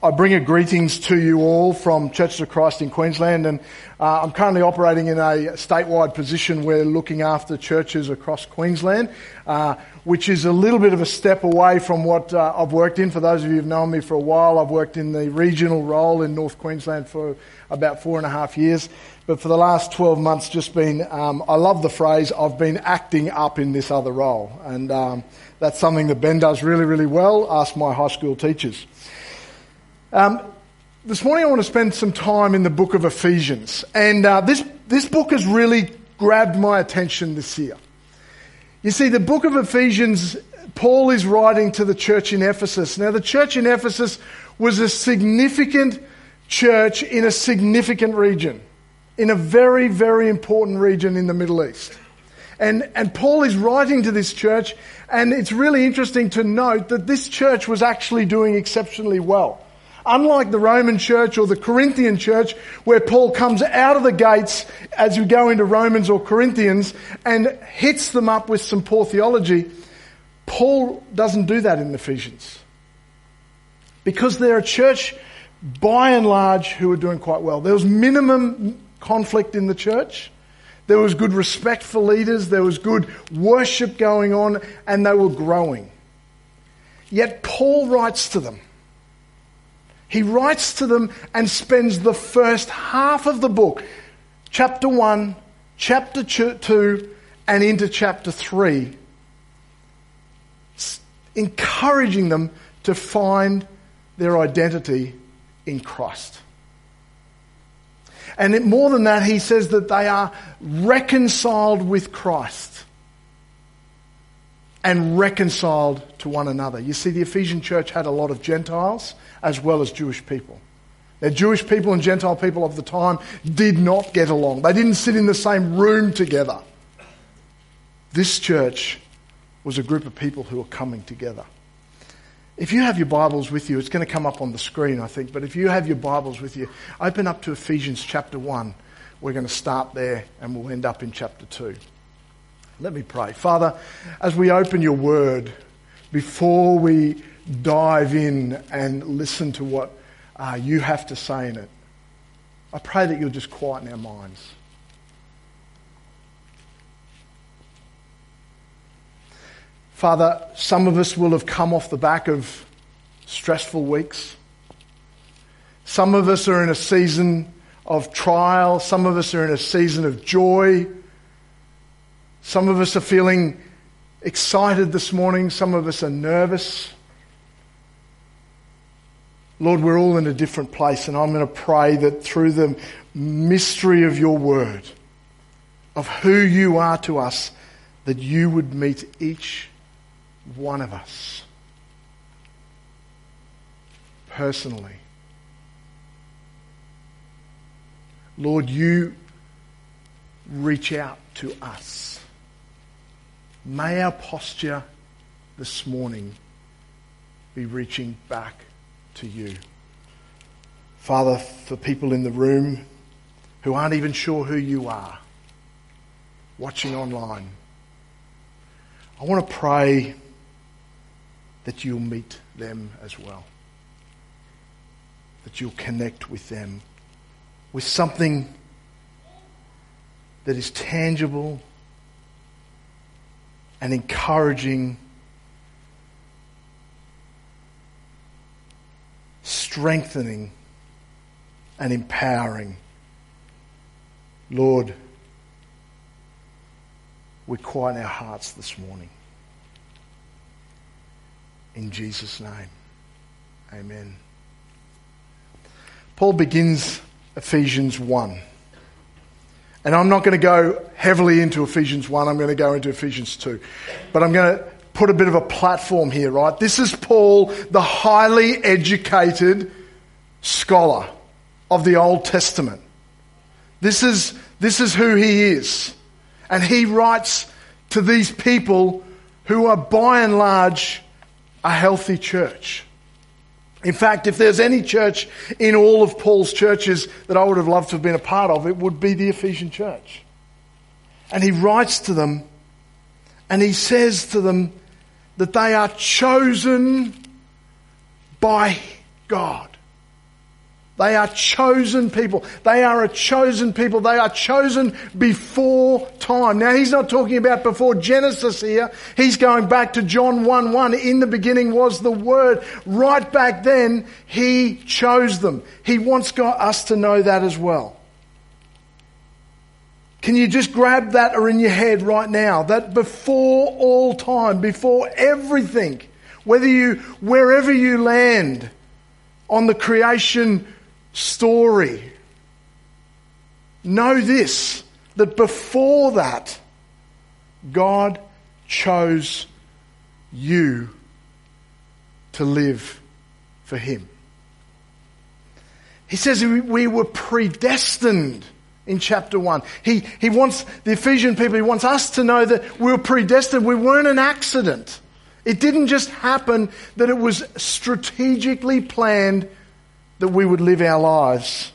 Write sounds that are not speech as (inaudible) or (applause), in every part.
I bring a greetings to you all from Churches of Christ in Queensland, and uh, I'm currently operating in a statewide position where looking after churches across Queensland, uh, which is a little bit of a step away from what uh, I've worked in. For those of you who've known me for a while, I've worked in the regional role in North Queensland for about four and a half years. But for the last 12 months, just been, um, I love the phrase, I've been acting up in this other role. And um, that's something that Ben does really, really well. Ask my high school teachers. Um, this morning I want to spend some time in the book of Ephesians. And uh, this, this book has really grabbed my attention this year. You see, the book of Ephesians, Paul is writing to the church in Ephesus. Now, the church in Ephesus was a significant church in a significant region, in a very, very important region in the Middle East. And, and Paul is writing to this church, and it's really interesting to note that this church was actually doing exceptionally well. Unlike the Roman church or the Corinthian church, where Paul comes out of the gates as we go into Romans or Corinthians and hits them up with some poor theology, Paul doesn't do that in Ephesians. Because they're a church, by and large, who are doing quite well. There was minimum conflict in the church. There was good respect for leaders. There was good worship going on, and they were growing. Yet Paul writes to them he writes to them and spends the first half of the book, chapter 1, chapter 2, and into chapter 3, encouraging them to find their identity in Christ. And more than that, he says that they are reconciled with Christ and reconciled to one another. You see, the Ephesian church had a lot of Gentiles as well as Jewish people. Now, Jewish people and Gentile people of the time did not get along. They didn't sit in the same room together. This church was a group of people who were coming together. If you have your Bibles with you, it's going to come up on the screen, I think, but if you have your Bibles with you, open up to Ephesians chapter 1. We're going to start there and we'll end up in chapter 2. Let me pray. Father, as we open your word, before we dive in and listen to what uh, you have to say in it. I pray that you'll just quieten our minds. Father, some of us will have come off the back of stressful weeks. Some of us are in a season of trial. Some of us are in a season of joy. Some of us are feeling excited this morning. Some of us are nervous. Lord, we're all in a different place, and I'm going to pray that through the mystery of your word, of who you are to us, that you would meet each one of us personally. Lord, you reach out to us. May our posture this morning be reaching back to you. Father, for people in the room who aren't even sure who you are, watching online, I want to pray that you'll meet them as well. That you'll connect with them with something that is tangible and encouraging strengthening and empowering. Lord, we quiet our hearts this morning. In Jesus' name, amen. Paul begins Ephesians 1. And I'm not going to go heavily into Ephesians 1, I'm going to go into Ephesians 2. But I'm going to put a bit of a platform here, right? This is Paul, the highly educated scholar of the Old Testament. This is, this is who he is. And he writes to these people who are by and large a healthy church. In fact, if there's any church in all of Paul's churches that I would have loved to have been a part of, it would be the Ephesian church. And he writes to them and he says to them that they are chosen by God. They are chosen people. They are a chosen people. They are chosen before time. Now he's not talking about before Genesis here. He's going back to John 1 1. In the beginning was the Word. Right back then, he chose them. He wants us to know that as well. Can you just grab that or in your head right now? That before all time, before everything, whether you, wherever you land on the creation story. Know this that before that, God chose you to live for Him. He says we were predestined in chapter 1. He, he wants the Ephesian people, he wants us to know that we were predestined. We weren't an accident. It didn't just happen that it was strategically planned that we would live our lives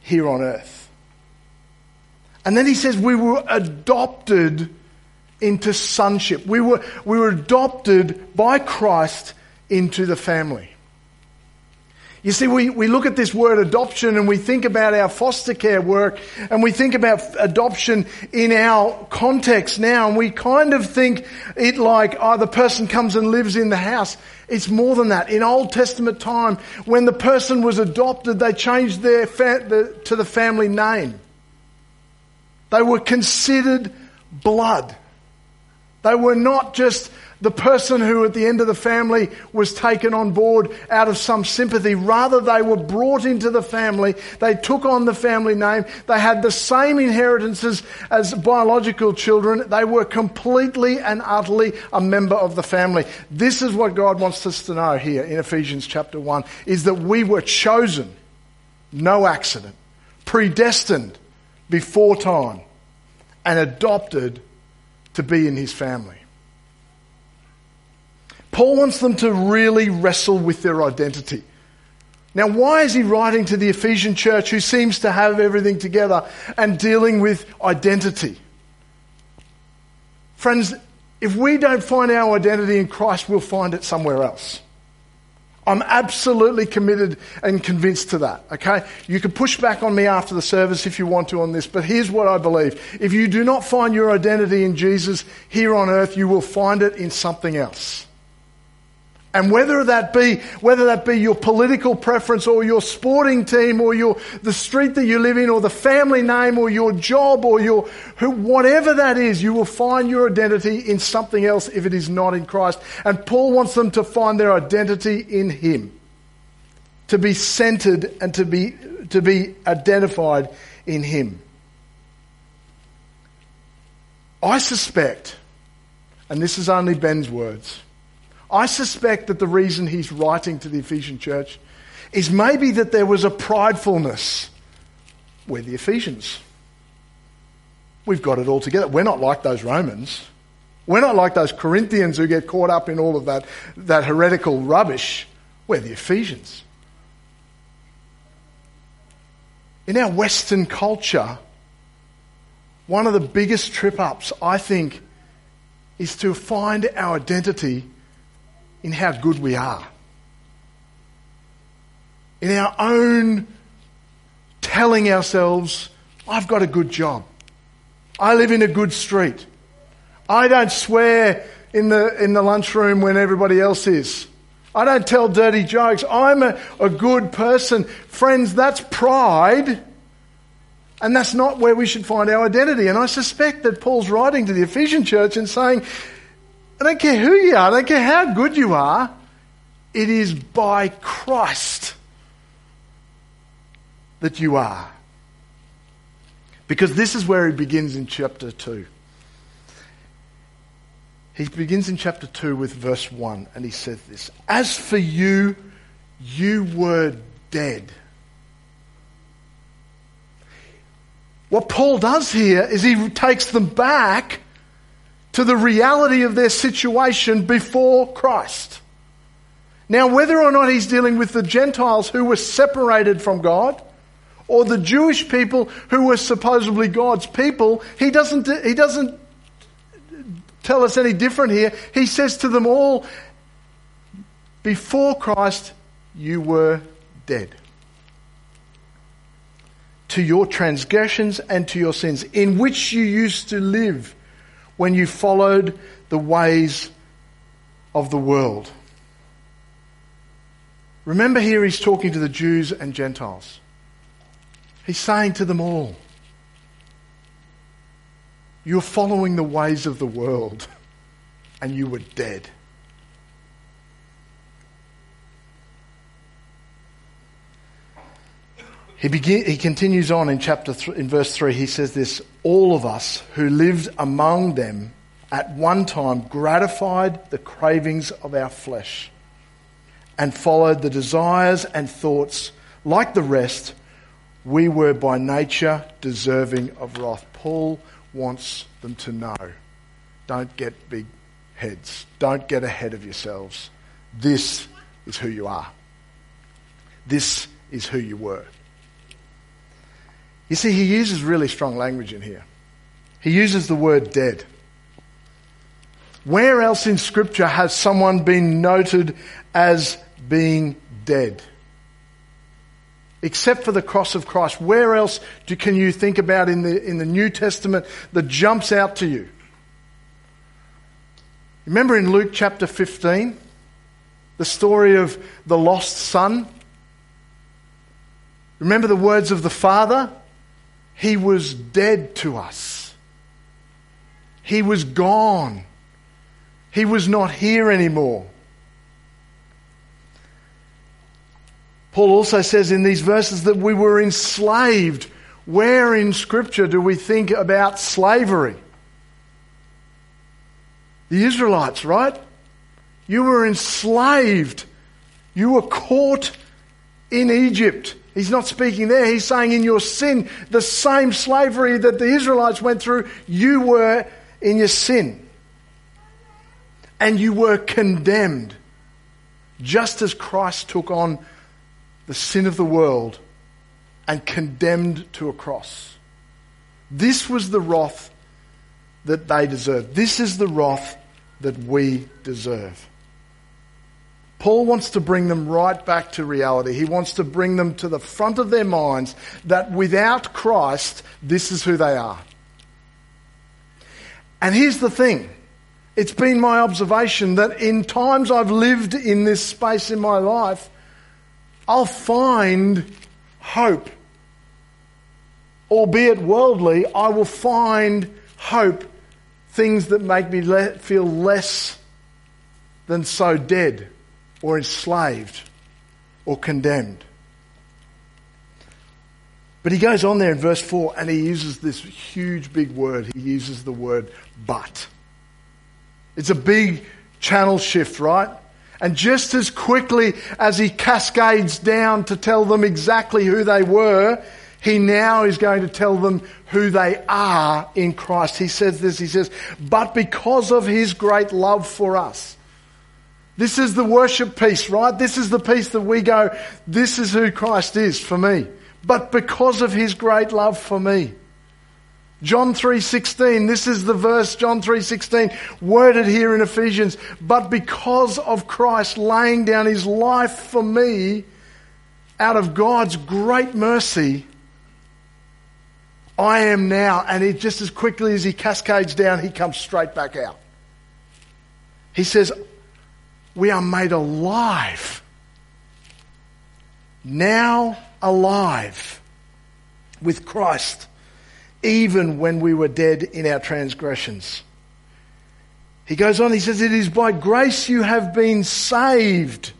here on earth. And then he says we were adopted into sonship. We were, we were adopted by Christ into the family. You see, we, we look at this word adoption and we think about our foster care work and we think about adoption in our context now and we kind of think it like, oh, the person comes and lives in the house. It's more than that. In Old Testament time, when the person was adopted, they changed their fa- the, to the family name. They were considered blood. They were not just the person who at the end of the family was taken on board out of some sympathy. Rather, they were brought into the family. They took on the family name. They had the same inheritances as biological children. They were completely and utterly a member of the family. This is what God wants us to know here in Ephesians chapter 1 is that we were chosen, no accident, predestined before time, and adopted to be in his family. Paul wants them to really wrestle with their identity. Now, why is he writing to the Ephesian church who seems to have everything together and dealing with identity? Friends, if we don't find our identity in Christ, we'll find it somewhere else. I'm absolutely committed and convinced to that, okay? You can push back on me after the service if you want to on this, but here's what I believe. If you do not find your identity in Jesus here on earth, you will find it in something else. And whether that be, whether that be your political preference or your sporting team or your, the street that you live in or the family name or your job or your, who, whatever that is, you will find your identity in something else if it is not in Christ. And Paul wants them to find their identity in Him. To be centered and to be, to be identified in Him. I suspect, and this is only Ben's words, I suspect that the reason he's writing to the Ephesian church is maybe that there was a pridefulness. We're the Ephesians. We've got it all together. We're not like those Romans. We're not like those Corinthians who get caught up in all of that, that heretical rubbish. We're the Ephesians. In our Western culture, one of the biggest trip ups, I think, is to find our identity in how good we are. In our own telling ourselves, I've got a good job. I live in a good street. I don't swear in the, in the lunchroom when everybody else is. I don't tell dirty jokes. I'm a, a good person. Friends, that's pride. And that's not where we should find our identity. And I suspect that Paul's writing to the Ephesian church and saying, I don't care who you are, I don't care how good you are, it is by Christ that you are. Because this is where he begins in chapter 2. He begins in chapter 2 with verse 1, and he says this As for you, you were dead. What Paul does here is he takes them back to the reality of their situation before Christ. Now, whether or not he's dealing with the Gentiles who were separated from God, or the Jewish people who were supposedly God's people, he doesn't, he doesn't tell us any different here. He says to them all, before Christ, you were dead. to your transgressions and to your sins, in which you used to live when you followed the ways of the world. Remember, here he's talking to the Jews and Gentiles. He's saying to them all, You're following the ways of the world, (laughs) and you were dead. He, begin, he continues on in chapter th- in verse 3. He says this All of us who lived among them at one time gratified the cravings of our flesh and followed the desires and thoughts like the rest. We were by nature deserving of wrath. Paul wants them to know don't get big heads, don't get ahead of yourselves. This is who you are, this is who you were. You see, he uses really strong language in here. He uses the word dead. Where else in Scripture has someone been noted as being dead? Except for the cross of Christ. Where else do, can you think about in the, in the New Testament that jumps out to you? Remember in Luke chapter 15, the story of the lost son? Remember the words of the father? He was dead to us. He was gone. He was not here anymore. Paul also says in these verses that we were enslaved. Where in Scripture do we think about slavery? The Israelites, right? You were enslaved. You were caught in Egypt. He's not speaking there. He's saying in your sin, the same slavery that the Israelites went through, you were in your sin. And you were condemned. Just as Christ took on the sin of the world and condemned to a cross. This was the wrath that they deserved. This is the wrath that we deserve. Paul wants to bring them right back to reality. He wants to bring them to the front of their minds that without Christ, this is who they are. And here's the thing it's been my observation that in times I've lived in this space in my life, I'll find hope. Albeit worldly, I will find hope, things that make me le- feel less than so dead or enslaved or condemned. But he goes on there in verse 4 and he uses this huge big word. He uses the word but. It's a big channel shift, right? And just as quickly as he cascades down to tell them exactly who they were, he now is going to tell them who they are in Christ. He says this, he says, but because of his great love for us, this is the worship piece, right? This is the piece that we go, this is who Christ is for me. But because of his great love for me. John 3:16 this is the verse John 3:16 worded here in Ephesians but because of Christ laying down his life for me out of God's great mercy I am now and it just as quickly as he cascades down he comes straight back out he says we are made alive. Now alive with Christ, even when we were dead in our transgressions. He goes on, he says, It is by grace you have been saved.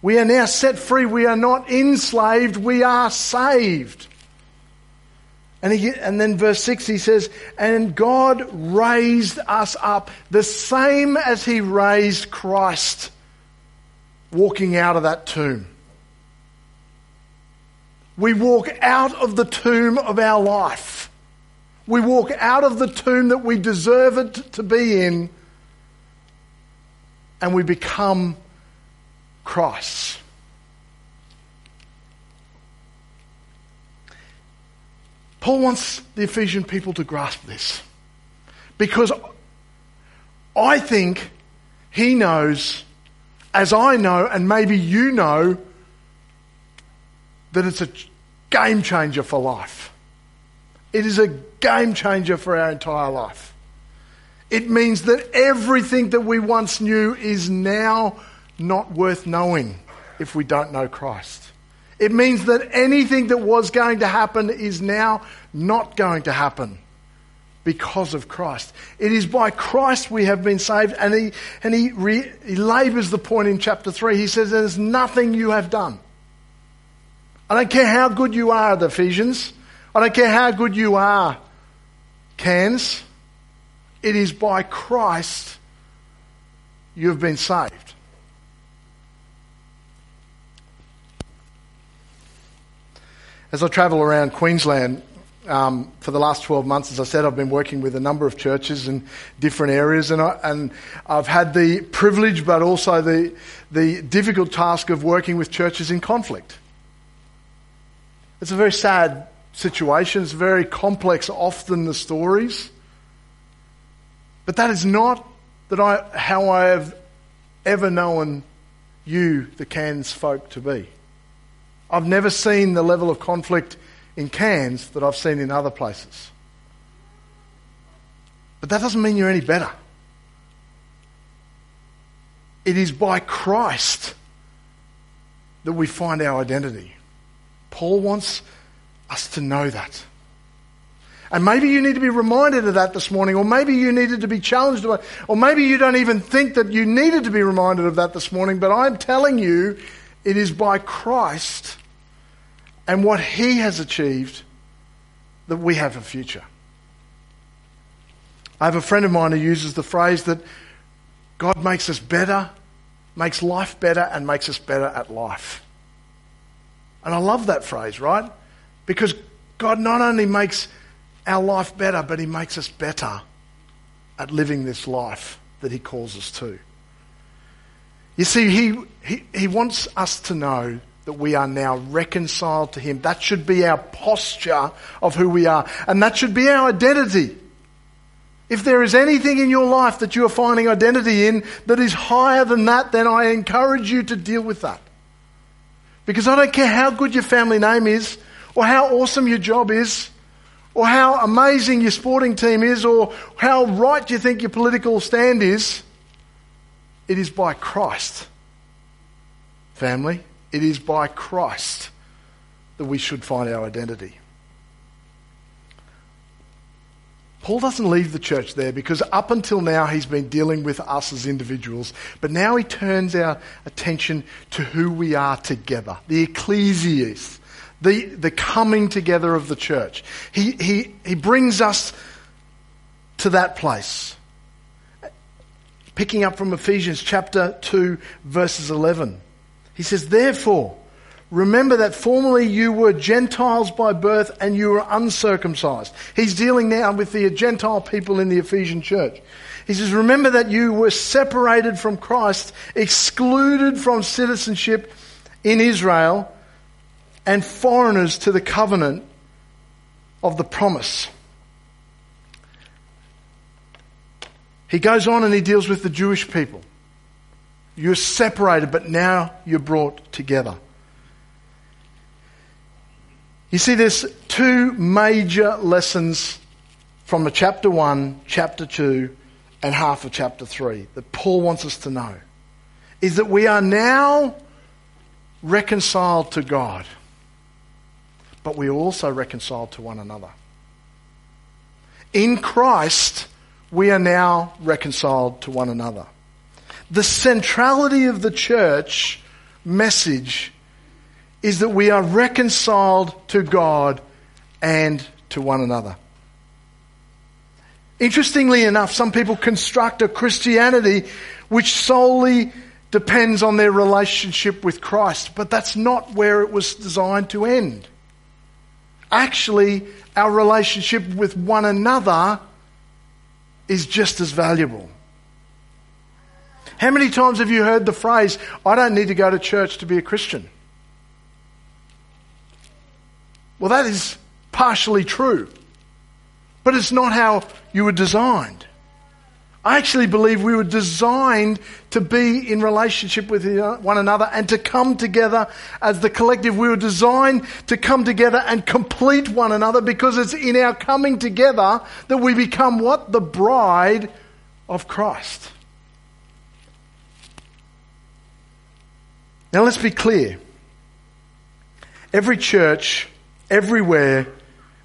We are now set free. We are not enslaved. We are saved. And, he, and then verse 6 he says, And God raised us up the same as he raised Christ walking out of that tomb. We walk out of the tomb of our life. We walk out of the tomb that we deserve it to be in, and we become Christ. Paul wants the Ephesian people to grasp this. Because I think he knows, as I know, and maybe you know, that it's a game changer for life. It is a game changer for our entire life. It means that everything that we once knew is now not worth knowing if we don't know Christ. It means that anything that was going to happen is now not going to happen because of Christ. It is by Christ we have been saved, and he, and he, re, he labours the point in chapter 3. He says, There's nothing you have done. I don't care how good you are, the Ephesians. I don't care how good you are, Cairns. It is by Christ you have been saved. As I travel around Queensland um, for the last 12 months, as I said, I've been working with a number of churches in different areas, and, I, and I've had the privilege but also the, the difficult task of working with churches in conflict. It's a very sad situation, it's very complex, often the stories. But that is not that I, how I have ever known you, the Cairns folk, to be. I've never seen the level of conflict in Cairns that I've seen in other places. But that doesn't mean you're any better. It is by Christ that we find our identity. Paul wants us to know that. And maybe you need to be reminded of that this morning, or maybe you needed to be challenged, about or maybe you don't even think that you needed to be reminded of that this morning, but I'm telling you, it is by Christ and what He has achieved that we have a future. I have a friend of mine who uses the phrase that God makes us better, makes life better, and makes us better at life. And I love that phrase, right? Because God not only makes our life better, but He makes us better at living this life that He calls us to. You see, He, he, he wants us to know that we are now reconciled to Him. That should be our posture of who we are. And that should be our identity. If there is anything in your life that you are finding identity in that is higher than that, then I encourage you to deal with that. Because I don't care how good your family name is, or how awesome your job is, or how amazing your sporting team is, or how right you think your political stand is. It is by Christ, family. It is by Christ that we should find our identity. Paul doesn't leave the church there because up until now he's been dealing with us as individuals, but now he turns our attention to who we are together, the ecclesias, the, the coming together of the church. He, he, he brings us to that place. Picking up from Ephesians chapter 2, verses 11. He says, Therefore, remember that formerly you were Gentiles by birth and you were uncircumcised. He's dealing now with the Gentile people in the Ephesian church. He says, Remember that you were separated from Christ, excluded from citizenship in Israel, and foreigners to the covenant of the promise. He goes on and he deals with the Jewish people. You're separated, but now you're brought together. You see, there's two major lessons from chapter 1, chapter 2, and half of chapter 3 that Paul wants us to know. Is that we are now reconciled to God, but we are also reconciled to one another. In Christ, we are now reconciled to one another the centrality of the church message is that we are reconciled to God and to one another. Interestingly enough, some people construct a Christianity which solely depends on their relationship with Christ, but that's not where it was designed to end. Actually, our relationship with one another is just as valuable. How many times have you heard the phrase, I don't need to go to church to be a Christian? Well, that is partially true. But it's not how you were designed. I actually believe we were designed to be in relationship with one another and to come together as the collective. We were designed to come together and complete one another because it's in our coming together that we become what? The bride of Christ. Now let's be clear. Every church, everywhere,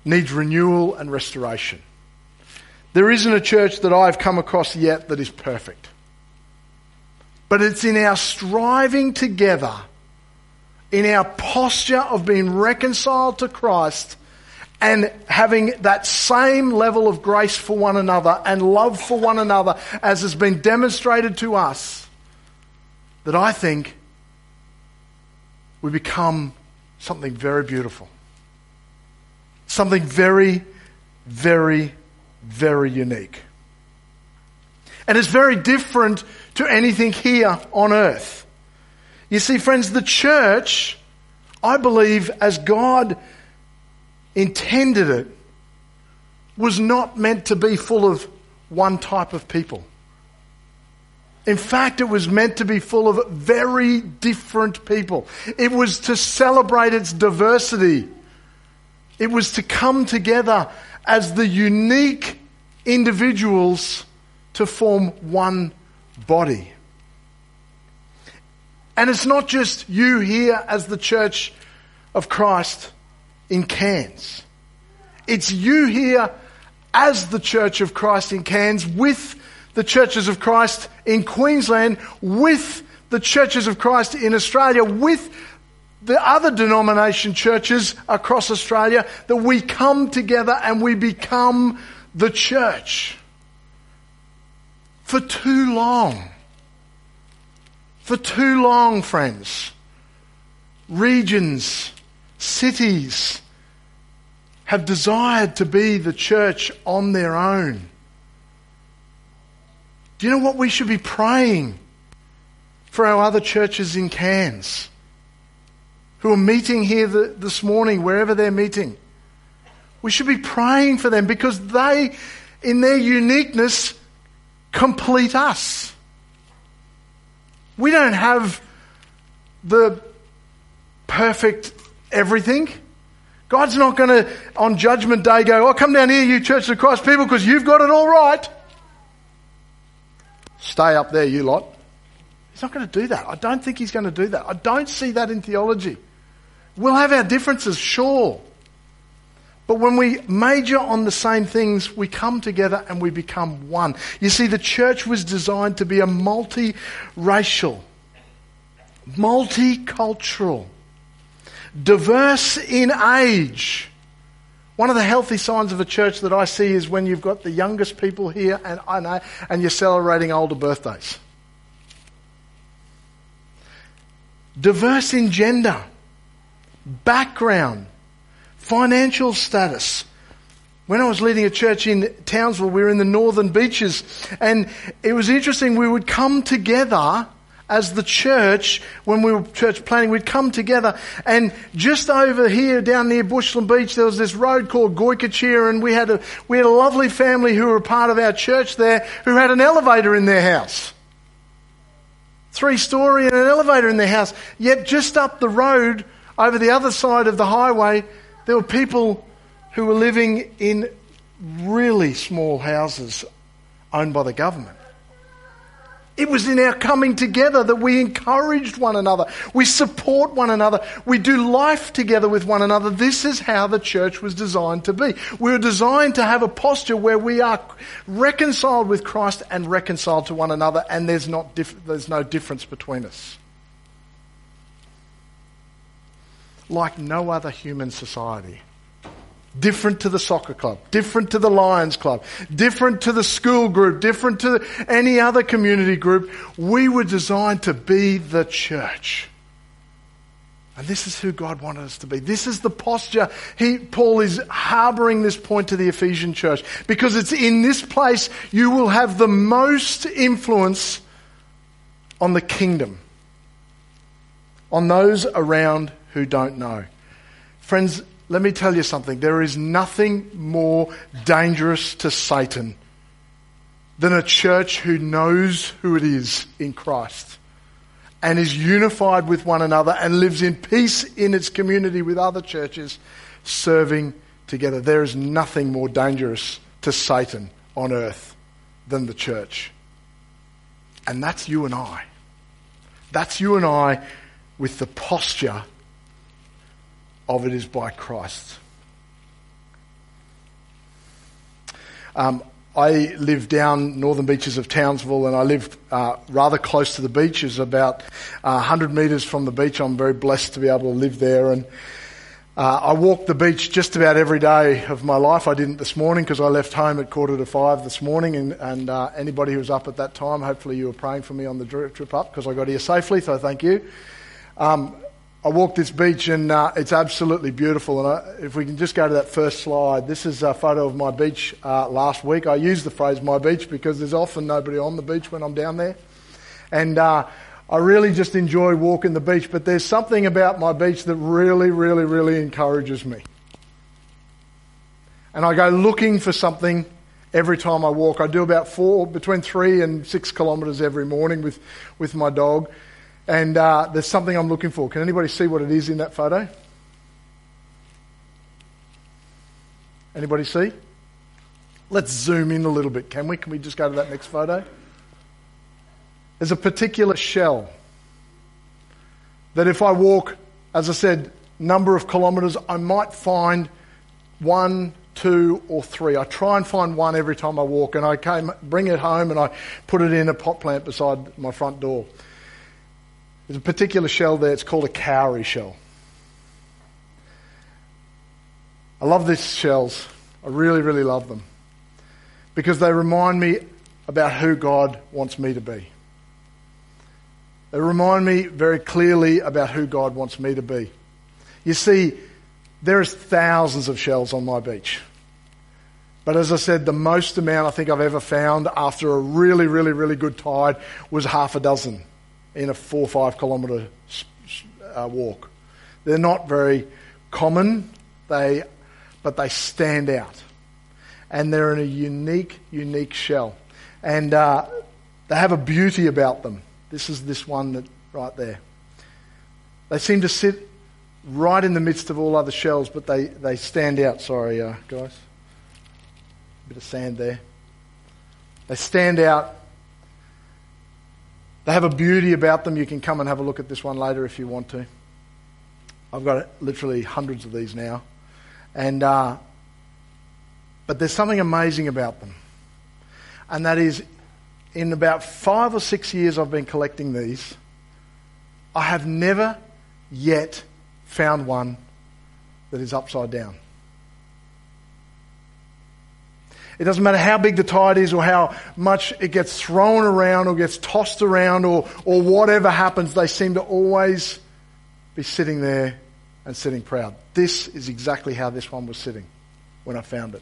needs renewal and restoration. There isn't a church that I've come across yet that is perfect. But it's in our striving together, in our posture of being reconciled to Christ and having that same level of grace for one another and love for one another as has been demonstrated to us, that I think we become something very beautiful. Something very, very very unique. And it's very different to anything here on earth. You see, friends, the church, I believe, as God intended it, was not meant to be full of one type of people. In fact, it was meant to be full of very different people. It was to celebrate its diversity. It was to come together as the unique individuals to form one body. And it's not just you here as the church of Christ in Cairns. It's you here as the church of Christ in Cairns with the churches of Christ in Queensland, with the churches of Christ in Australia, with the other denomination churches across Australia that we come together and we become the church. For too long, for too long, friends, regions, cities have desired to be the church on their own. Do you know what we should be praying for our other churches in Cairns? Who are meeting here this morning, wherever they're meeting. We should be praying for them because they, in their uniqueness, complete us. We don't have the perfect everything. God's not going to, on Judgment Day, go, Oh, come down here, you Church of Christ people, because you've got it all right. Stay up there, you lot. He's not going to do that. I don't think he's going to do that. I don't see that in theology. We'll have our differences, sure. But when we major on the same things, we come together and we become one. You see, the church was designed to be a multi-racial, multicultural, diverse in age. One of the healthy signs of a church that I see is when you've got the youngest people here and, and, and you're celebrating older birthdays. Diverse in gender background, financial status. When I was leading a church in Townsville, we were in the northern beaches, and it was interesting. We would come together as the church, when we were church planning, we'd come together and just over here down near Bushland Beach, there was this road called Goicoechea and we had a, we had a lovely family who were a part of our church there who had an elevator in their house. Three story and an elevator in their house. Yet just up the road over the other side of the highway, there were people who were living in really small houses owned by the government. It was in our coming together that we encouraged one another. We support one another. We do life together with one another. This is how the church was designed to be. We were designed to have a posture where we are reconciled with Christ and reconciled to one another, and there's, not dif- there's no difference between us. Like no other human society. Different to the soccer club, different to the Lions club, different to the school group, different to any other community group. We were designed to be the church. And this is who God wanted us to be. This is the posture. He, Paul is harboring this point to the Ephesian church because it's in this place you will have the most influence on the kingdom, on those around who don't know. Friends, let me tell you something. There is nothing more dangerous to Satan than a church who knows who it is in Christ and is unified with one another and lives in peace in its community with other churches serving together. There is nothing more dangerous to Satan on earth than the church. And that's you and I. That's you and I with the posture of it is by Christ. Um, I live down northern beaches of Townsville and I live uh, rather close to the beaches, about uh, 100 metres from the beach. I'm very blessed to be able to live there. And uh, I walk the beach just about every day of my life. I didn't this morning because I left home at quarter to five this morning. And, and uh, anybody who was up at that time, hopefully you were praying for me on the trip up because I got here safely. So thank you. Um, I walked this beach and uh, it's absolutely beautiful. And I, if we can just go to that first slide, this is a photo of my beach uh, last week. I use the phrase my beach because there's often nobody on the beach when I'm down there. And uh, I really just enjoy walking the beach, but there's something about my beach that really, really, really encourages me. And I go looking for something every time I walk. I do about four, between three and six kilometres every morning with, with my dog. And uh, there's something I'm looking for. Can anybody see what it is in that photo? Anybody see? Let's zoom in a little bit, can we? Can we just go to that next photo? There's a particular shell that if I walk, as I said, number of kilometres, I might find one, two, or three. I try and find one every time I walk, and I came, bring it home and I put it in a pot plant beside my front door. There's a particular shell there, it's called a cowrie shell. I love these shells. I really, really love them. Because they remind me about who God wants me to be. They remind me very clearly about who God wants me to be. You see, there's thousands of shells on my beach. But as I said, the most amount I think I've ever found after a really, really, really good tide was half a dozen in a four or five kilometre uh, walk. They're not very common, they, but they stand out. And they're in a unique, unique shell. And uh, they have a beauty about them. This is this one that right there. They seem to sit right in the midst of all other shells, but they, they stand out. Sorry, uh, guys. A bit of sand there. They stand out they have a beauty about them. You can come and have a look at this one later if you want to. I've got literally hundreds of these now. And, uh, but there's something amazing about them. And that is, in about five or six years I've been collecting these, I have never yet found one that is upside down. It doesn't matter how big the tide is or how much it gets thrown around or gets tossed around or, or whatever happens, they seem to always be sitting there and sitting proud. This is exactly how this one was sitting when I found it.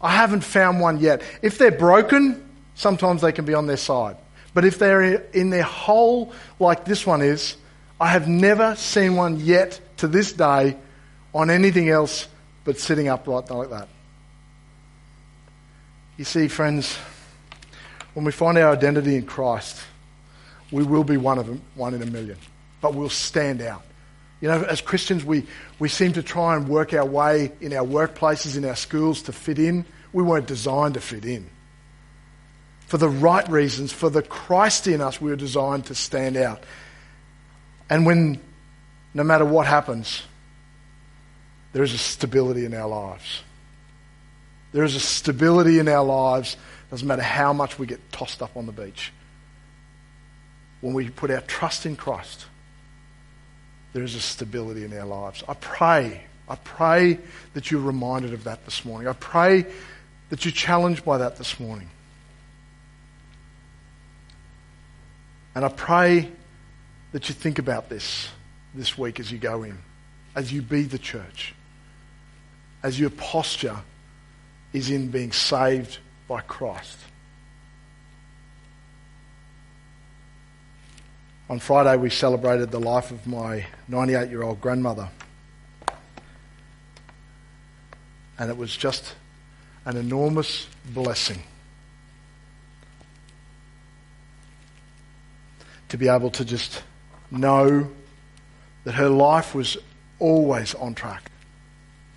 I haven't found one yet. If they're broken, sometimes they can be on their side. But if they're in their hole like this one is, I have never seen one yet to this day on anything else but sitting upright like that. You see, friends, when we find our identity in Christ, we will be one of them, one in a million, but we'll stand out. You know, as Christians, we, we seem to try and work our way in our workplaces, in our schools to fit in. We weren't designed to fit in. For the right reasons, for the Christ in us, we were designed to stand out. And when, no matter what happens, there is a stability in our lives. There is a stability in our lives. Doesn't matter how much we get tossed up on the beach. When we put our trust in Christ, there is a stability in our lives. I pray, I pray that you're reminded of that this morning. I pray that you're challenged by that this morning. And I pray that you think about this this week as you go in, as you be the church, as your posture is in being saved by Christ. On Friday, we celebrated the life of my 98 year old grandmother. And it was just an enormous blessing to be able to just know that her life was always on track.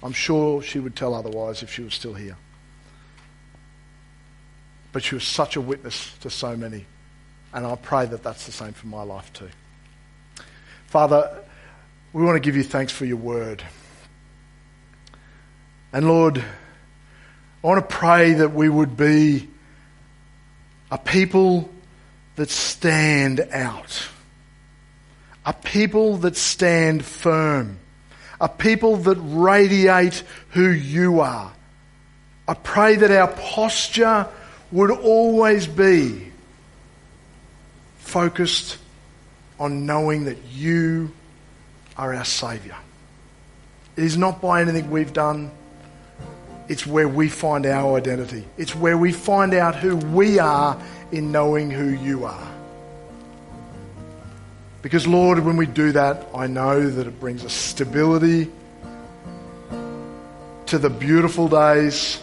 I'm sure she would tell otherwise if she was still here. But she was such a witness to so many. And I pray that that's the same for my life too. Father, we want to give you thanks for your word. And Lord, I want to pray that we would be a people that stand out, a people that stand firm, a people that radiate who you are. I pray that our posture would always be focused on knowing that you are our Saviour. It is not by anything we've done. It's where we find our identity. It's where we find out who we are in knowing who you are. Because, Lord, when we do that, I know that it brings us stability to the beautiful days,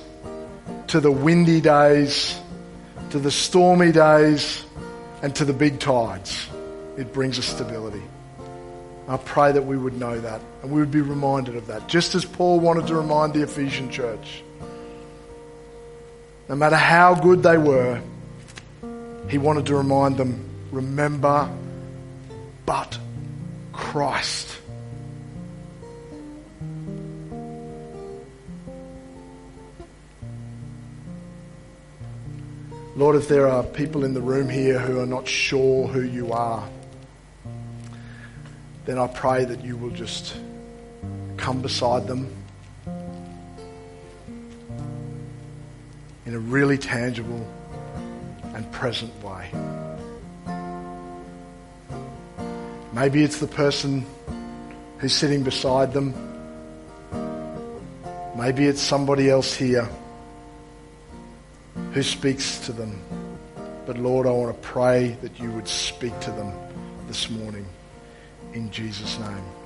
to the windy days, to the stormy days, and to the big tides. It brings us stability. I pray that we would know that and we would be reminded of that, just as Paul wanted to remind the Ephesian church. No matter how good they were, he wanted to remind them remember, but Christ. Lord, if there are people in the room here who are not sure who you are, then I pray that you will just come beside them in a really tangible and present way. Maybe it's the person who's sitting beside them. Maybe it's somebody else here who speaks to them. But Lord, I want to pray that you would speak to them this morning in Jesus' name.